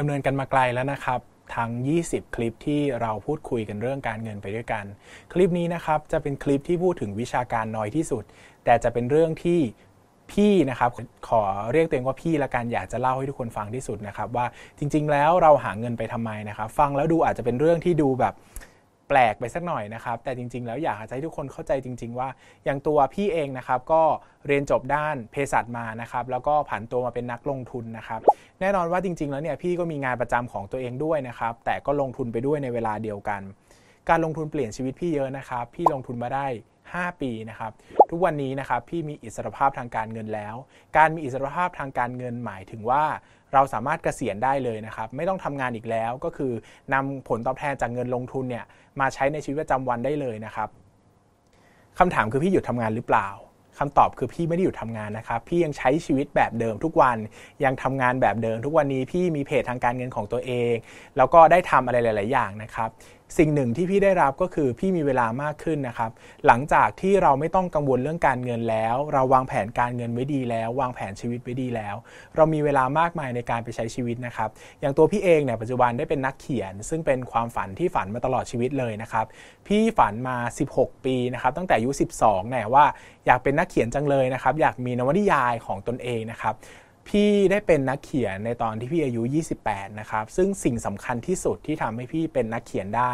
ดำเนินกันมาไกลแล้วนะครับทั้ง 20 คลิปที่เราพูดคุยกันเรื่องการเงินไปด้วยกัน คลิปนี้นะครับจะเป็นคลิปที่พูดถึงวิชาการน้อยที่สุด แต่จะเป็นเรื่องที่พี่นะครับขอเรียกตัวเองว่าพี่ละกันอยากจะเล่าให้ทุกคนฟังที่สุดนะครับว่าจริง ๆ แล้วเราหาเงินไปทำไมนะครับ ฟังแล้วดูอาจจะเป็นเรื่องที่ดูแบบ แปลกไปสักหน่อยนะครับ แต่จริง ๆ แล้วอยากให้ทุกคนเข้าใจจริง ๆ ว่าอย่างตัวพี่เองนะครับก็เรียนจบด้านเภสัชมานะครับแล้วก็ผันตัวมาเป็นนักลงทุนนะครับแน่นอนว่าจริง ๆ แล้วเนี่ยพี่ก็มีงานประจำของตัวเองด้วยนะครับแต่ก็ลงทุนไปด้วยในเวลาเดียวกัน การลงทุนเปลี่ยนชีวิตพี่เยอะนะครับ พี่ลงทุนมาได้ 5 ปีนะครับทุกวันนี้นะครับพี่มีอิสรภาพทางการเงินแล้ว การมีอิสรภาพทางการเงินหมายถึงว่าเราสามารถเกษียณได้เลยนะครับ ไม่ต้องทำงานอีกแล้วก็คือนำผลตอบแทนจากเงินลงทุนเนี่ยมาใช้ในชีวิตประจำวันได้เลยนะครับคำถามคือพี่หยุดทำงานหรือเปล่าคำตอบคือพี่ไม่ได้หยุดทำงานนะครับ พี่ยังใช้ชีวิตแบบเดิมทุกวันยังทำงานแบบเดิม ทุกวันนี้พี่มีเพจทางการเงินของตัวเอง แล้วก็ได้ทำอะไรหลาย ๆ อย่างนะครับ สิ่งหนึ่งที่พี่ได้รับก็คือพี่มีเวลามากขึ้นนะครับ หลังจากที่เราไม่ต้องกังวลเรื่องการเงินแล้ว เราวางแผนการเงินไว้ดีแล้ว วางแผนชีวิตไว้ดีแล้ว เรามีเวลามากมายในการไปใช้ชีวิตนะครับ อย่างตัวพี่เองเนี่ยปัจจุบันได้เป็นนักเขียน ซึ่งเป็นความฝันที่ฝันมาตลอดชีวิตเลยนะครับ พี่ฝันมา 16 ปีนะครับตั้งแต่อายุ 12เนี่ยว่าอยากเป็นนักเขียนจังเลยนะครับอยากมีนวนิยายของตนเองนะครับ พี่ได้เป็นนักเขียนในตอนที่พี่อายุ 28 นะครับ ซึ่งสิ่งสำคัญที่สุดที่ทำให้พี่เป็นนักเขียนได้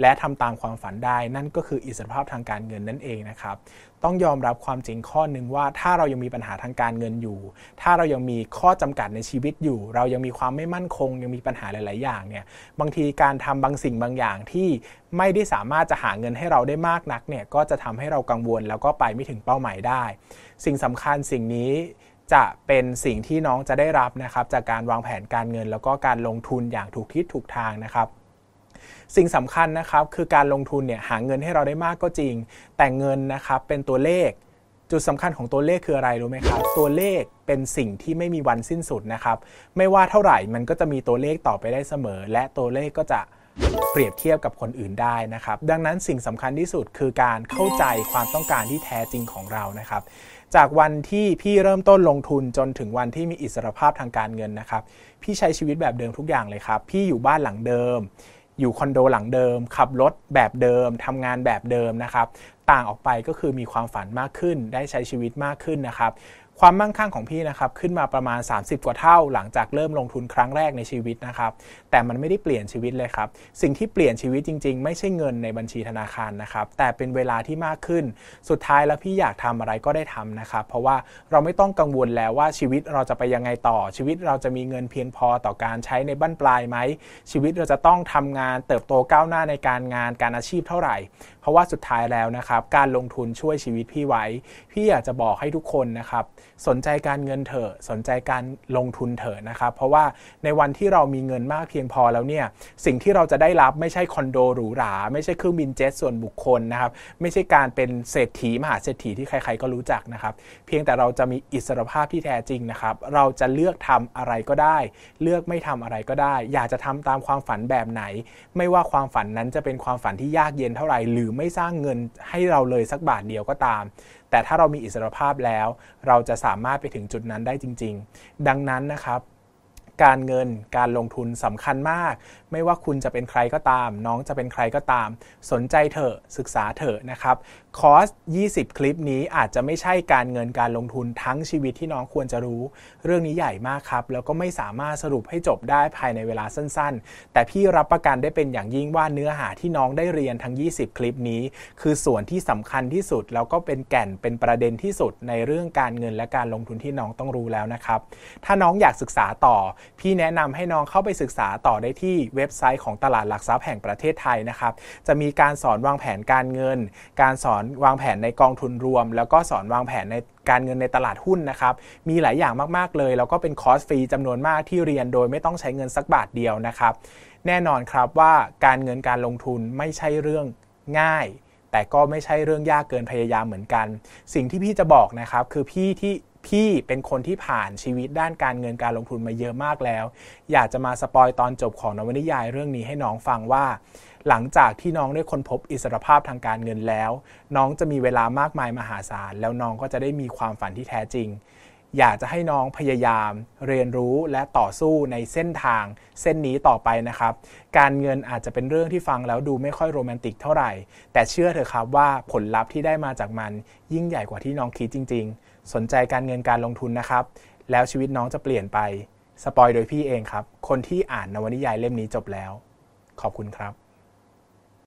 และทำตามความฝันได้ นั่นก็คืออิสรภาพทางการเงินนั่นเองนะครับ ต้องยอมรับความจริงข้อหนึ่งว่า ถ้าเรายังมีปัญหาทางการเงินอยู่ ถ้าเรายังมีข้อจำกัดในชีวิตอยู่ เรายังมีความไม่มั่นคง ยังมีปัญหาหลาย ๆ อย่างเนี่ย บางทีการทำบางสิ่งบางอย่างที่ไม่ได้สามารถจะหาเงินให้เราได้มากนักเนี่ย ก็จะทำให้เรากังวลแล้วก็ไปไม่ถึงเป้าหมายได้ สิ่งสำคัญสิ่งนี้ จะเป็นสิ่งที่น้องจะได้รับนะครับ จากการวางแผนการเงิน แล้วก็การลงทุนอย่างถูกทิศถูกทางนะครับสิ่งสำคัญนะครับคือการลงทุนเนี่ยหาเงินให้เราได้มากก็จริง แต่เงินนะครับเป็นตัวเลข จุดสำคัญของตัวเลขคืออะไรรู้ไหมครับ ตัวเลขเป็นสิ่งที่ไม่มีวันสิ้นสุดนะครับ ไม่ว่าเท่าไหร่มันก็จะมีตัวเลขต่อไปได้เสมอ และตัวเลขก็จะ เปรียบเทียบกับคนอื่นได้นะครับ ดังนั้นสิ่งสำคัญที่สุดคือการเข้าใจความต้องการที่แท้จริงของเรานะครับ จากวันที่พี่เริ่มต้นลงทุนจนถึงวันที่มีอิสรภาพทางการเงินนะครับ พี่ใช้ชีวิตแบบเดิมทุกอย่างเลยครับ พี่อยู่บ้านหลังเดิมอยู่คอนโดหลังเดิม ขับรถแบบเดิมทำงานแบบเดิมนะครับ ต่างออกไปก็คือมีความฝันมากขึ้น ได้ใช้ชีวิตมากขึ้นนะครับ ความมั่งคั่งของพี่นะครับขึ้นมาประมาณ 30 กว่าเท่า หลังจากเริ่มลงทุนครั้งแรกในชีวิตนะครับ แต่มันไม่ได้เปลี่ยนชีวิตเลยครับ สิ่งที่เปลี่ยนชีวิตจริง ๆ ไม่ใช่เงินในบัญชีธนาคารนะครับ แต่เป็นเวลาที่มากขึ้น สุดท้ายแล้วพี่อยากทำอะไรก็ได้ทำนะครับ เพราะว่าเราไม่ต้องกังวลแล้วว่าชีวิตเราจะไปยังไงต่อ ชีวิตเราจะมีเงินเพียงพอต่อการใช้ในบั้นปลายไหม ชีวิตเราจะต้องทำงานเติบโตก้าวหน้าในการงานการอาชีพเท่าไหร่ เพราะว่าสุดท้ายแล้วนะครับการลงทุนช่วยชีวิตพี่ไว้ พี่อยากจะบอกให้ทุกคนนะครับสนใจการเงินเถอะสนใจการลงทุนเถอะนะครับ เพราะว่าในวันที่เรามีเงินมากเพียงพอแล้วเนี่ยสิ่งที่เราจะได้รับไม่ใช่คอนโดหรูหรา ไม่ใช่เครื่องบินเจ็ตส่วนบุคคลนะครับไม่ใช่การเป็นเศรษฐีมหาเศรษฐีที่ใครๆก็รู้จักนะครับ เพียงแต่เราจะมีอิสรภาพที่แท้จริงนะครับ เราจะเลือกทำอะไรก็ได้ เลือกไม่ทำอะไรก็ได้ อยากจะทำตามความฝันแบบไหน ไม่ว่าความฝันนั้นจะเป็นความฝันที่ยากเย็นเท่าไหร่ หรือไม่สร้างเงินให้เราเลยสักบาทเดียวก็ตาม แต่ถ้าเรามีอิสรภาพแล้ว เราจะสามารถไปถึงจุดนั้นได้จริง ๆ ดังนั้นนะครับ การเงิน การลงทุนสำคัญมาก ไม่ว่าคุณจะเป็นใครก็ตาม น้องจะเป็นใครก็ตาม สนใจเถอะศึกษาเถอะนะครับคอร์ส 20 คลิปนี้อาจจะไม่ใช่การเงินการลงทุนทั้งชีวิตที่น้องควรจะรู้ เรื่องนี้ใหญ่มากครับ แล้วก็ไม่สามารถสรุปให้จบได้ภายในเวลาสั้นๆ แต่พี่รับประกันได้เป็นอย่างยิ่งว่าเนื้อหาที่น้องได้เรียนทั้ง 20 คลิปนี้ คือส่วนที่สำคัญที่สุด แล้วก็เป็นแก่นเป็นประเด็นที่สุดในเรื่องการเงินและการลงทุนที่น้องต้องรู้แล้วนะครับ ถ้าน้องอยากศึกษาต่อพี่แนะนำให้น้องเข้าไปศึกษาต่อได้ที่เว็บไซต์ของตลาดหลักทรัพย์แห่งประเทศไทยนะครับ จะมีการสอนวางแผนการเงิน การสอนวางแผนในกองทุนรวม แล้วก็สอนวางแผนในการเงินในตลาดหุ้นนะครับ มีหลายอย่างมากๆเลย แล้วก็เป็นคอร์สฟรีจำนวนมากที่เรียนโดยไม่ต้องใช้เงินสักบาทเดียวนะครับ แน่นอนครับว่าการเงินการลงทุนไม่ใช่เรื่องง่าย แต่ก็ไม่ใช่เรื่องยากเกินพยายามเหมือนกัน สิ่งที่พี่จะบอกนะครับ คือพี่ที่ พี่เป็นคนที่ผ่านชีวิตด้านการเงินการลงทุนมาเยอะมากแล้ว อยากจะมาสปอยตอนจบของนวนิยายเรื่องนี้ให้น้องฟังว่า หลังจากที่น้องได้ค้นพบอิสรภาพทางการเงินแล้ว น้องจะมีเวลามากมายมหาศาล แล้วน้องก็จะได้มีความฝันที่แท้จริง อยากจะให้น้องพยายาม เรียนรู้และต่อสู้ในเส้นทาง เส้นนี้ต่อไปนะครับ การเงินอาจจะเป็นเรื่องที่ฟังแล้วดูไม่ค่อยโรแมนติกเท่าไหร่ แต่เชื่อเถอะครับว่าผลลัพธ์ที่ได้มาจากมันยิ่งใหญ่กว่าที่น้องคิดจริง ๆ สนใจการเงินการลงทุนนะครับ แล้วชีวิตน้องจะเปลี่ยนไป สปอยโดยพี่เองครับ คนที่อ่านนวนิยายเล่มนี้จบแล้ว ขอบคุณครับ